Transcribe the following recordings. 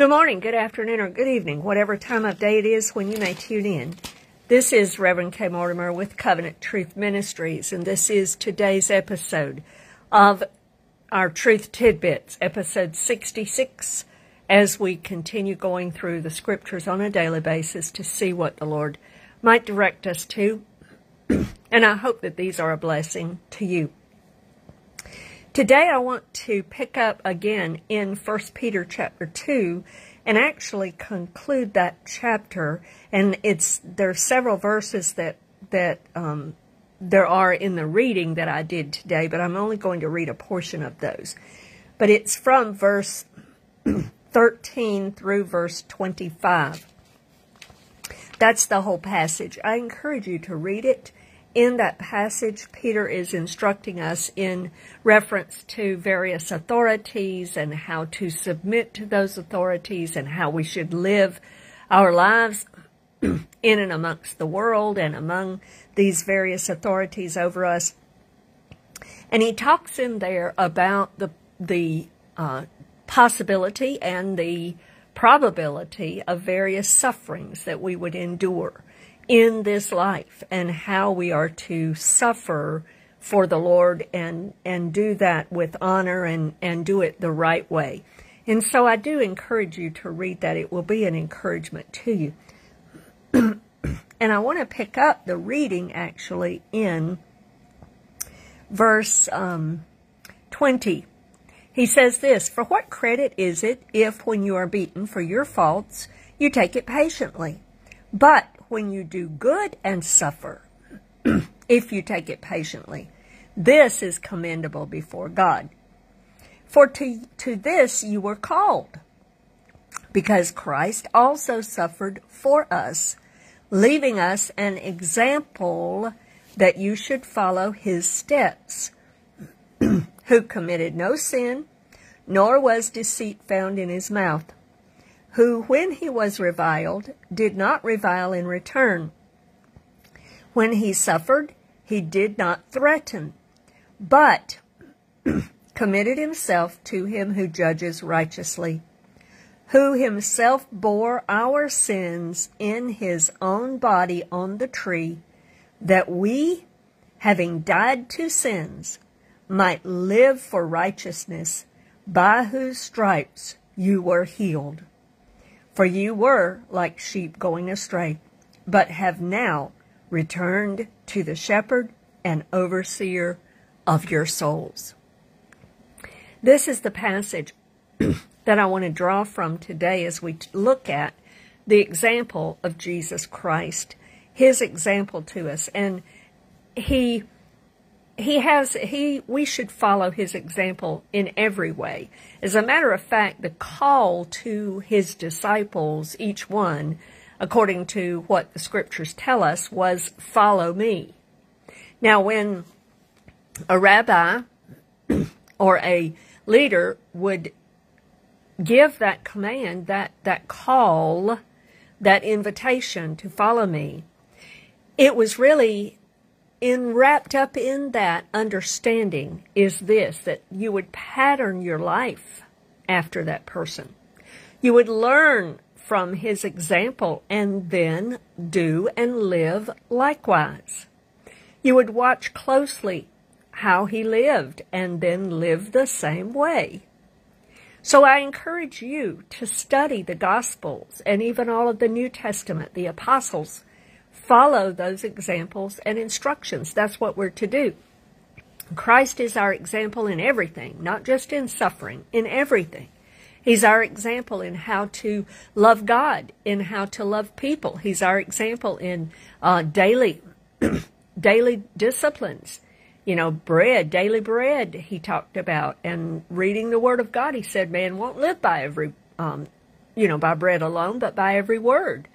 Good morning, good afternoon, or good evening, whatever time of day it is when you may tune in. This is Reverend K. Mortimer with Covenant Truth Ministries, and this is today's episode of our Truth Tidbits, episode 66, as we continue going through the scriptures on a daily basis to see what the Lord might direct us to. and I hope that these are a blessing to you. Today I want to pick up again in 1 Peter chapter 2 and actually conclude that chapter. And it's there are several verses that that um, there are in the reading that I did today, but I'm only going to read a portion of those. But it's from verse 13 through verse 25. That's the whole passage. I encourage you to read it in that passage, Peter is instructing us in reference to various authorities and how to submit to those authorities and how we should live our lives in and amongst the world and among these various authorities over us. And he talks in there about the the uh, possibility and the probability of various sufferings that we would endure in this life and how we are to suffer for the Lord and, and do that with honor and, and do it the right way. And so I do encourage you to read that. It will be an encouragement to you. and I want to pick up the reading actually in verse um, 20. He says this, For what credit is it if when you are beaten for your faults, you take it patiently? But when you do good and suffer, if you take it patiently. This is commendable before God. For to, to this you were called, because Christ also suffered for us, leaving us an example that you should follow his steps, who committed no sin, nor was deceit found in his mouth who, when he was reviled, did not revile in return. When he suffered, he did not threaten, but committed himself to him who judges righteously, who himself bore our sins in his own body on the tree, that we, having died to sins, might live for righteousness, by whose stripes you were healed. For you were like sheep going astray, but have now returned to the shepherd and overseer of your souls. This is the passage that I want to draw from today as we look at the example of Jesus Christ, his example to us. And he he has he we should follow his example in every way. As a matter of fact the call to his disciples each one according to what the scriptures tell us was follow me. Now when a rabbi or a leader would give that command that that call that invitation to follow me it was really in wrapped up in that understanding is this that you would pattern your life after that person. You would learn from his example and then do and live likewise. You would watch closely how he lived and then live the same way. So I encourage you to study the Gospels and even all of the New Testament, the apostles, follow those examples and instructions. That's what we're to do. Christ is our example in everything, not just in suffering, in everything. He's our example in how to love God, in how to love people. He's our example in uh, daily, daily disciplines. You know, bread, daily bread. He talked about, and reading the Word of God. He said, "Man won't live by every, um, you know, by bread alone, but by every word."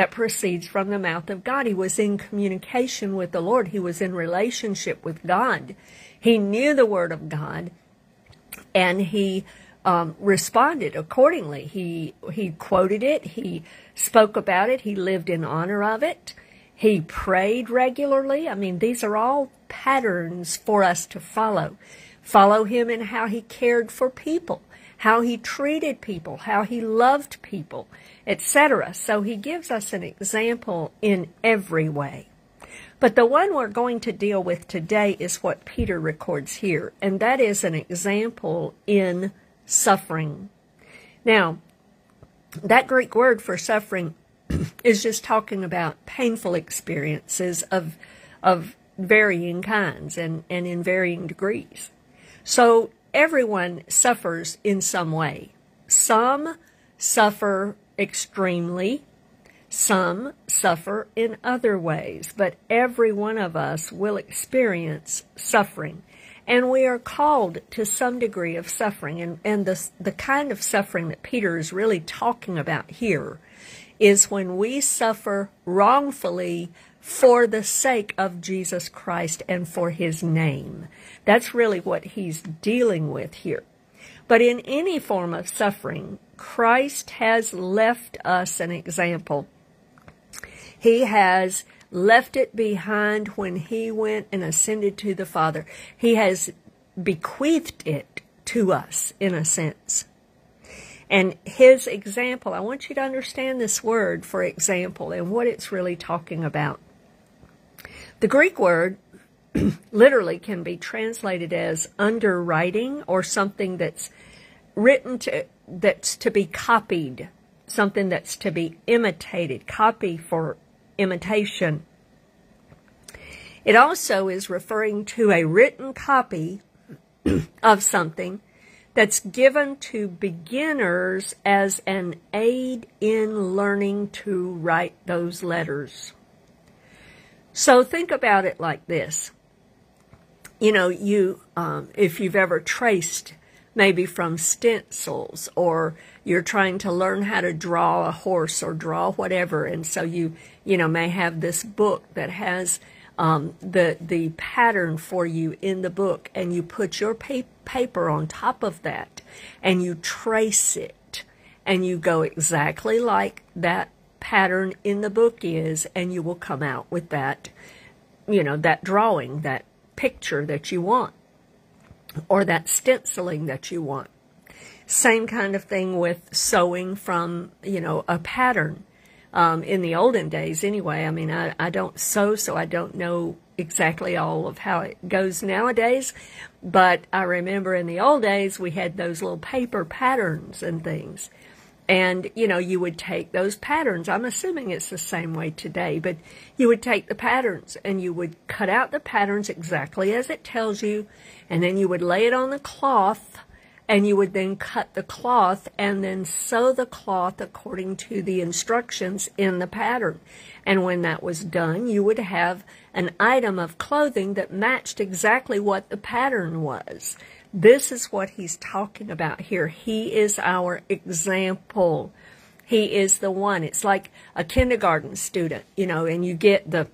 That proceeds from the mouth of God. He was in communication with the Lord. He was in relationship with God. He knew the Word of God, and he um, responded accordingly. He he quoted it. He spoke about it. He lived in honor of it. He prayed regularly. I mean, these are all patterns for us to follow. Follow him in how he cared for people, how he treated people, how he loved people, etc. So he gives us an example in every way. But the one we're going to deal with today is what Peter records here, and that is an example in suffering. Now, that Greek word for suffering is just talking about painful experiences of of varying kinds and, and in varying degrees. So everyone suffers in some way. Some suffer extremely, some suffer in other ways, but every one of us will experience suffering. And we are called to some degree of suffering. And, and the, the kind of suffering that Peter is really talking about here is when we suffer wrongfully for the sake of Jesus Christ and for his name. That's really what he's dealing with here. But in any form of suffering, Christ has left us an example. He has left it behind when he went and ascended to the Father. He has bequeathed it to us, in a sense. And his example, I want you to understand this word for example and what it's really talking about. The Greek word literally can be translated as underwriting or something that's written to that's to be copied, something that's to be imitated, copy for imitation. It also is referring to a written copy of something that's given to beginners as an aid in learning to write those letters. So think about it like this. You know, you, um, if you've ever traced maybe from stencils or you're trying to learn how to draw a horse or draw whatever. And so you, you know, may have this book that has um, the, the pattern for you in the book and you put your pa- paper on top of that and you trace it and you go exactly like that pattern in the book is, and you will come out with that, you know, that drawing, that picture that you want, or that stenciling that you want. Same kind of thing with sewing from, you know, a pattern. Um, in the olden days, anyway, I mean, I, I don't sew, so I don't know exactly all of how it goes nowadays. But I remember in the old days, we had those little paper patterns and things. And, you know, you would take those patterns. I'm assuming it's the same way today, but you would take the patterns and you would cut out the patterns exactly as it tells you, and then you would lay it on the cloth, and you would then cut the cloth and then sew the cloth according to the instructions in the pattern. And when that was done, you would have an item of clothing that matched exactly what the pattern was. This is what he's talking about here. He is our example. He is the one. It's like a kindergarten student, you know, and you get the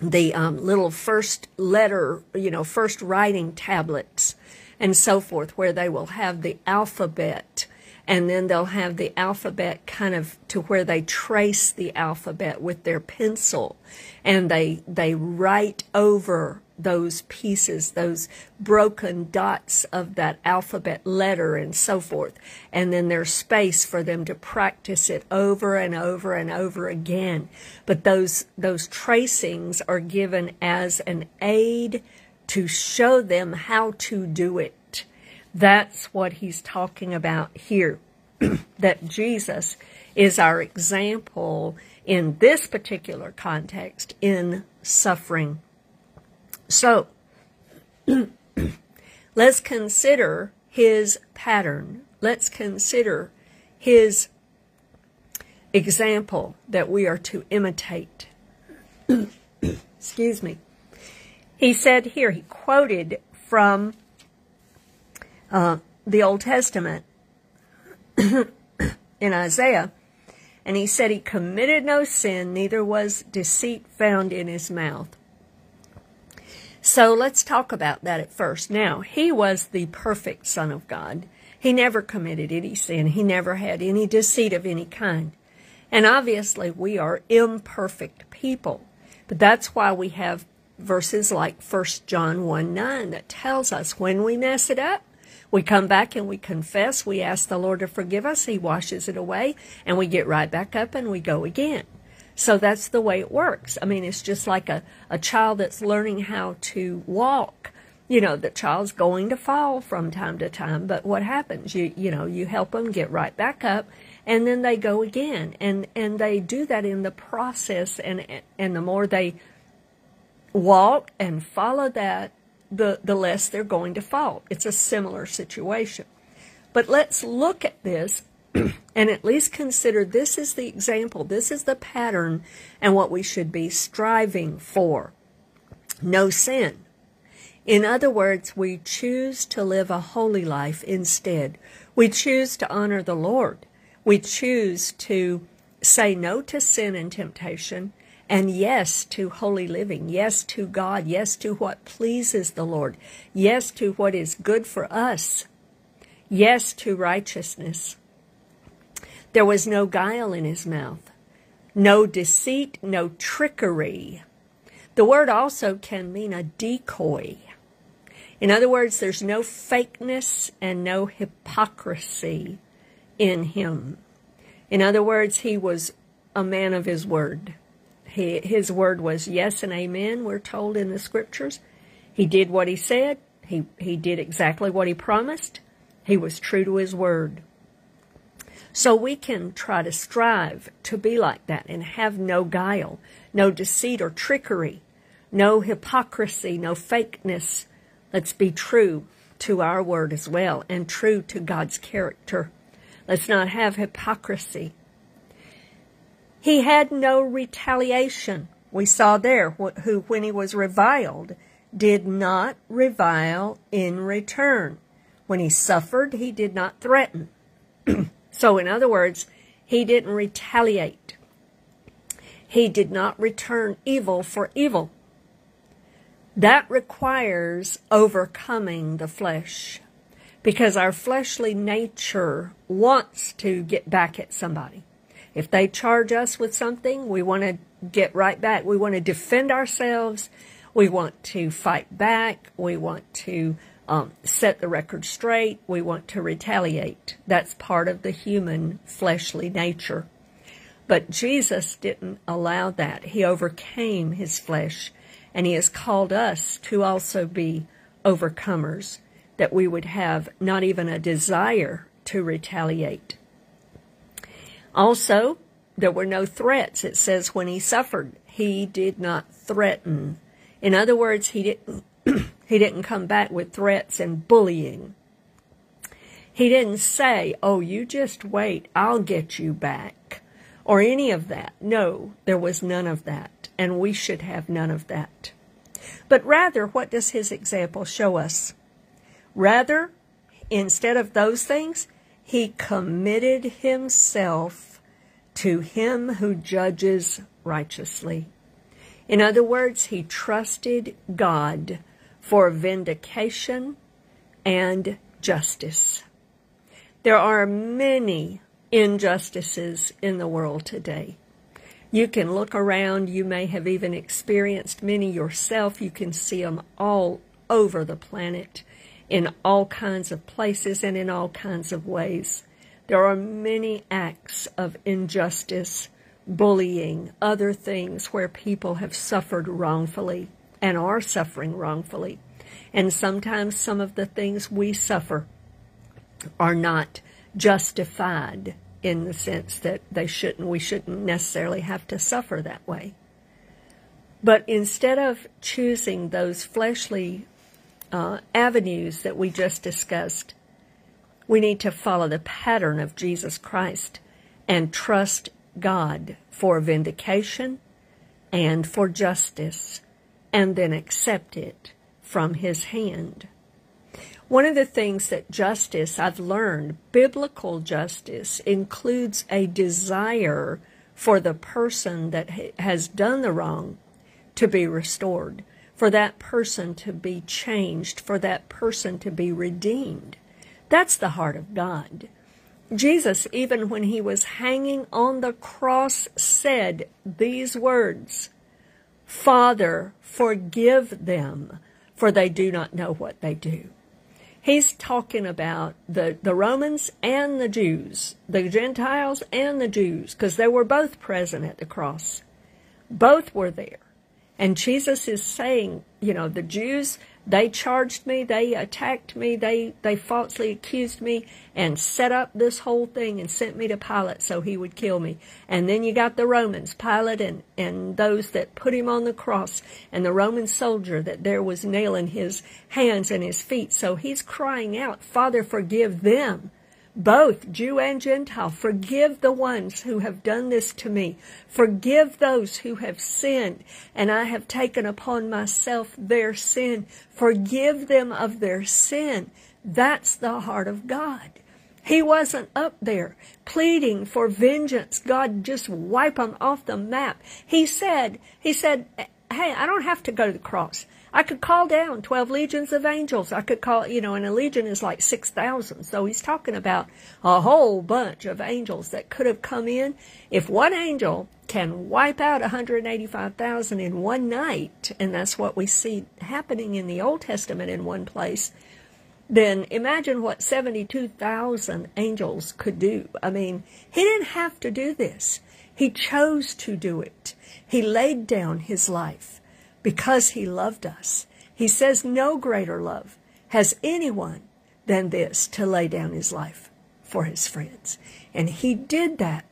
the um, little first letter, you know, first writing tablets and so forth, where they will have the alphabet and then they'll have the alphabet kind of to where they trace the alphabet with their pencil and they they write over those pieces, those broken dots of that alphabet letter and so forth. And then there's space for them to practice it over and over and over again. But those, those tracings are given as an aid to show them how to do it. That's what he's talking about here. that Jesus is our example in this particular context in suffering. So, let's consider his pattern. Let's consider his example that we are to imitate. Excuse me. He said here, he quoted from uh, the Old Testament in Isaiah, and he said he committed no sin, neither was deceit found in his mouth. So let's talk about that at first. Now, he was the perfect Son of God. He never committed any sin. He never had any deceit of any kind. And obviously, we are imperfect people. But that's why we have verses like 1 John 1 9 that tells us when we mess it up, We come back and we confess. We ask the Lord to forgive us. He washes it away and we get right back up and we go again. So that's the way it works. I mean, it's just like a, a child that's learning how to walk. You know, the child's going to fall from time to time, but what happens? You, you know, you help them get right back up and then they go again. And, and they do that in the process. And, and the more they walk and follow that, the, the less they're going to fall. It's a similar situation. But let's look at this and at least consider this is the example, this is the pattern, and what we should be striving for. No sin. In other words, we choose to live a holy life instead. We choose to honor the Lord. We choose to say no to sin and temptation and yes to holy living, yes to God, yes to what pleases the Lord, yes to what is good for us, yes to righteousness. There was no guile in his mouth, no deceit, no trickery. The word also can mean a decoy. In other words, there's no fakeness and no hypocrisy in him. In other words, he was a man of his word. He, his word was yes and amen, we're told in the scriptures. He did what he said. He, he did exactly what he promised. He was true to his word. So we can try to strive to be like that and have no guile, no deceit or trickery, no hypocrisy, no fakeness. Let's be true to our word as well and true to God's character. Let's not have hypocrisy. He had no retaliation. We saw there who, when he was reviled, did not revile in return. When he suffered, he did not threaten. so, in other words, he didn't retaliate. He did not return evil for evil. That requires overcoming the flesh because our fleshly nature wants to get back at somebody. If they charge us with something, we want to get right back. We want to defend ourselves. We want to fight back. We want to um, set the record straight. We want to retaliate. That's part of the human fleshly nature. But Jesus didn't allow that. He overcame his flesh, and he has called us to also be overcomers, that we would have not even a desire to retaliate. Also, there were no threats. It says when he suffered, he did not threaten. In other words, he didn't he didn't come back with threats and bullying. He didn't say, "Oh, you just wait, I'll get you back." Or any of that. No, there was none of that, and we should have none of that. But rather, what does his example show us? Rather, instead of those things, he committed himself to him who judges righteously. In other words, he trusted God for vindication and justice. There are many injustices in the world today. You can look around, you may have even experienced many yourself, you can see them all over the planet in all kinds of places and in all kinds of ways. There are many acts of injustice, bullying, other things where people have suffered wrongfully and are suffering wrongfully. And sometimes some of the things we suffer are not justified in the sense that they shouldn't, we shouldn't necessarily have to suffer that way. But instead of choosing those fleshly uh, avenues that we just discussed, we need to follow the pattern of Jesus Christ and trust God for vindication and for justice, and then accept it from His hand. One of the things that justice, I've learned, biblical justice, includes a desire for the person that has done the wrong to be restored for that person to be changed, for that person to be redeemed. That's the heart of God. Jesus, even when he was hanging on the cross, said these words Father, forgive them, for they do not know what they do. He's talking about the, the Romans and the Jews, the Gentiles and the Jews, because they were both present at the cross. Both were there. And Jesus is saying, you know, the Jews, they charged me, they attacked me, they, they falsely accused me and set up this whole thing and sent me to Pilate so he would kill me. And then you got the Romans, Pilate and, and those that put him on the cross and the Roman soldier that there was nailing his hands and his feet. So he's crying out, Father, forgive them both Jew and Gentile. Forgive the ones who have done this to me. Forgive those who have sinned, and I have taken upon myself their sin. Forgive them of their sin. That's the heart of God. He wasn't up there pleading for vengeance. God just wipe them off the map. He said, he said, hey, I don't have to go to the cross. I could call down 12 legions of angels. I could call, you know, and a legion is like 6,000. So he's talking about a whole bunch of angels that could have come in. If one angel can wipe out 185,000 in one night, and that's what we see happening in the Old Testament in one place, then imagine what 72,000 angels could do. I mean, he didn't have to do this. He chose to do it. He laid down his life because he loved us. He says no greater love has anyone than this to lay down his life for his friends. And he did that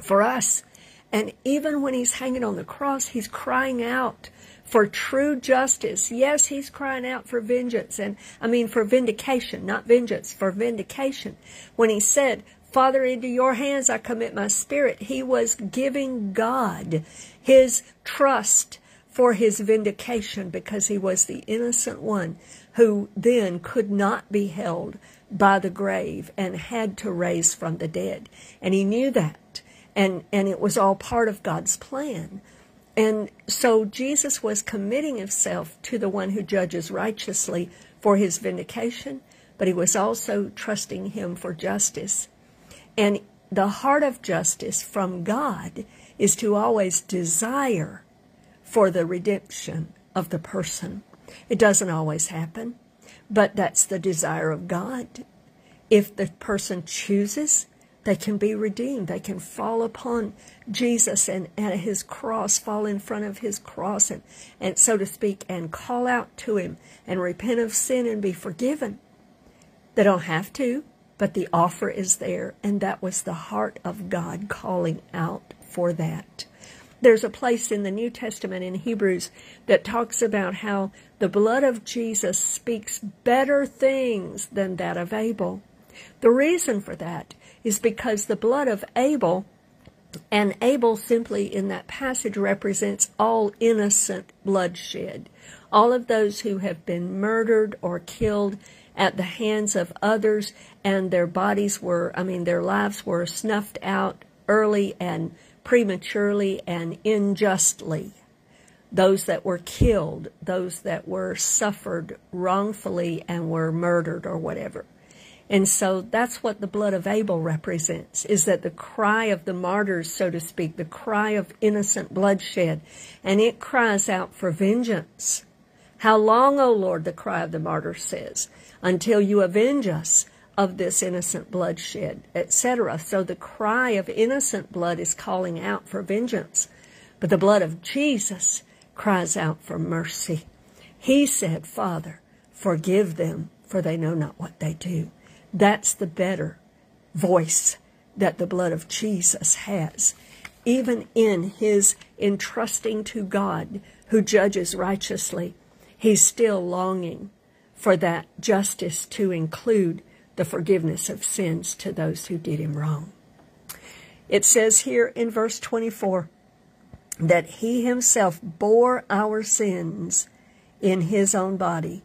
for us. And even when he's hanging on the cross, he's crying out for true justice. Yes, he's crying out for vengeance and I mean for vindication, not vengeance, for vindication. When he said, Father, into your hands I commit my spirit, he was giving God his trust for his vindication because he was the innocent one who then could not be held by the grave and had to raise from the dead. And he knew that. And, and it was all part of God's plan. And so Jesus was committing himself to the one who judges righteously for his vindication, but he was also trusting him for justice. And the heart of justice from God is to always desire for the redemption of the person. It doesn't always happen, but that's the desire of God. If the person chooses, they can be redeemed. They can fall upon Jesus and at his cross, fall in front of his cross, and, and so to speak, and call out to him and repent of sin and be forgiven. They don't have to, but the offer is there, and that was the heart of God calling out for that. There's a place in the New Testament in Hebrews that talks about how the blood of Jesus speaks better things than that of Abel. The reason for that is because the blood of Abel and Abel simply in that passage represents all innocent bloodshed. All of those who have been murdered or killed at the hands of others and their bodies were, I mean, their lives were snuffed out early and prematurely and unjustly. Those that were killed, those that were suffered wrongfully and were murdered or whatever. And so that's what the blood of Abel represents, is that the cry of the martyrs, so to speak, the cry of innocent bloodshed, and it cries out for vengeance. How long, O Lord, the cry of the martyr says, until you avenge us of this innocent bloodshed, etc. So the cry of innocent blood is calling out for vengeance, but the blood of Jesus cries out for mercy. He said, Father, forgive them, for they know not what they do. That's the better voice that the blood of Jesus has. Even in his entrusting to God, who judges righteously, he's still longing for that justice to include the forgiveness of sins to those who did him wrong. It says here in verse 24 that he himself bore our sins in his own body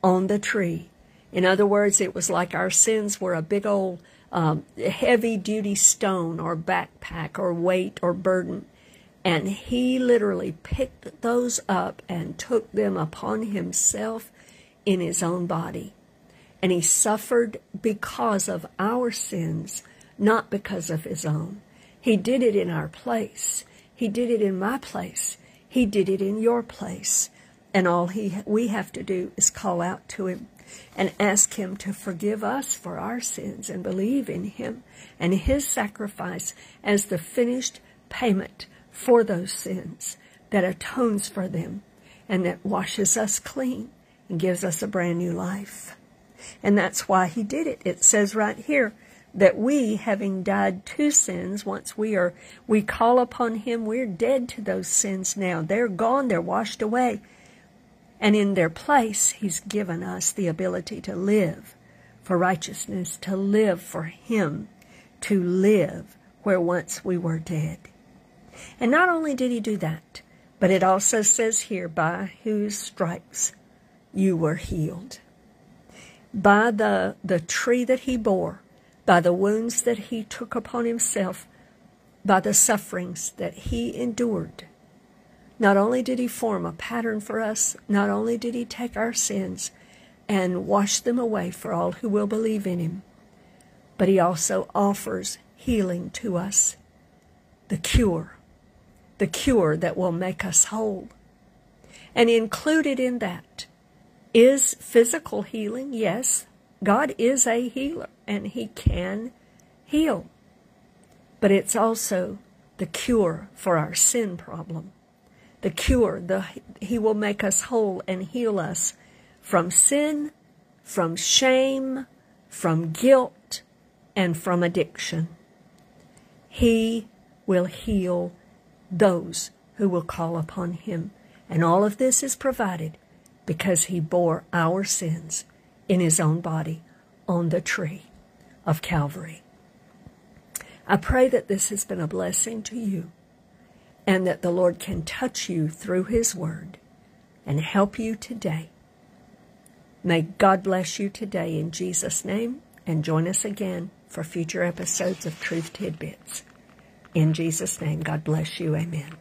on the tree. In other words, it was like our sins were a big old um, heavy duty stone or backpack or weight or burden. And he literally picked those up and took them upon himself in his own body. And he suffered because of our sins, not because of his own. He did it in our place. He did it in my place. He did it in your place. And all he, we have to do is call out to him. and ask Him to forgive us for our sins and believe in Him and His sacrifice as the finished payment for those sins that atones for them and that washes us clean and gives us a brand new life. And that's why He did it. It says right here, that we, having died to sins, once we are, we call upon Him, we're dead to those sins now. They're gone, they're washed away. And in their place, He's given us the ability to live for righteousness, to live for Him, to live where once we were dead. And not only did He do that, but it also says here, by whose stripes you were healed. By the, the tree that He bore, by the wounds that he took upon himself, by the sufferings that he endured. Not only did he form a pattern for us, not only did he take our sins and wash them away for all who will believe in him, but he also offers healing to us, the cure, the cure that will make us whole. And included in that is physical healing, yes, God is a healer and He can heal. But it's also the cure for our sin problem. The cure, the, He will make us whole and heal us from sin, from shame, from guilt, and from addiction. He will heal those who will call upon Him. And all of this is provided because He bore our sins in his own body on the tree of Calvary. I pray that this has been a blessing to you and that the Lord can touch you through his word and help you today. May God bless you today in Jesus' name and join us again for future episodes of Truth Tidbits. In Jesus' name, God bless you. Amen.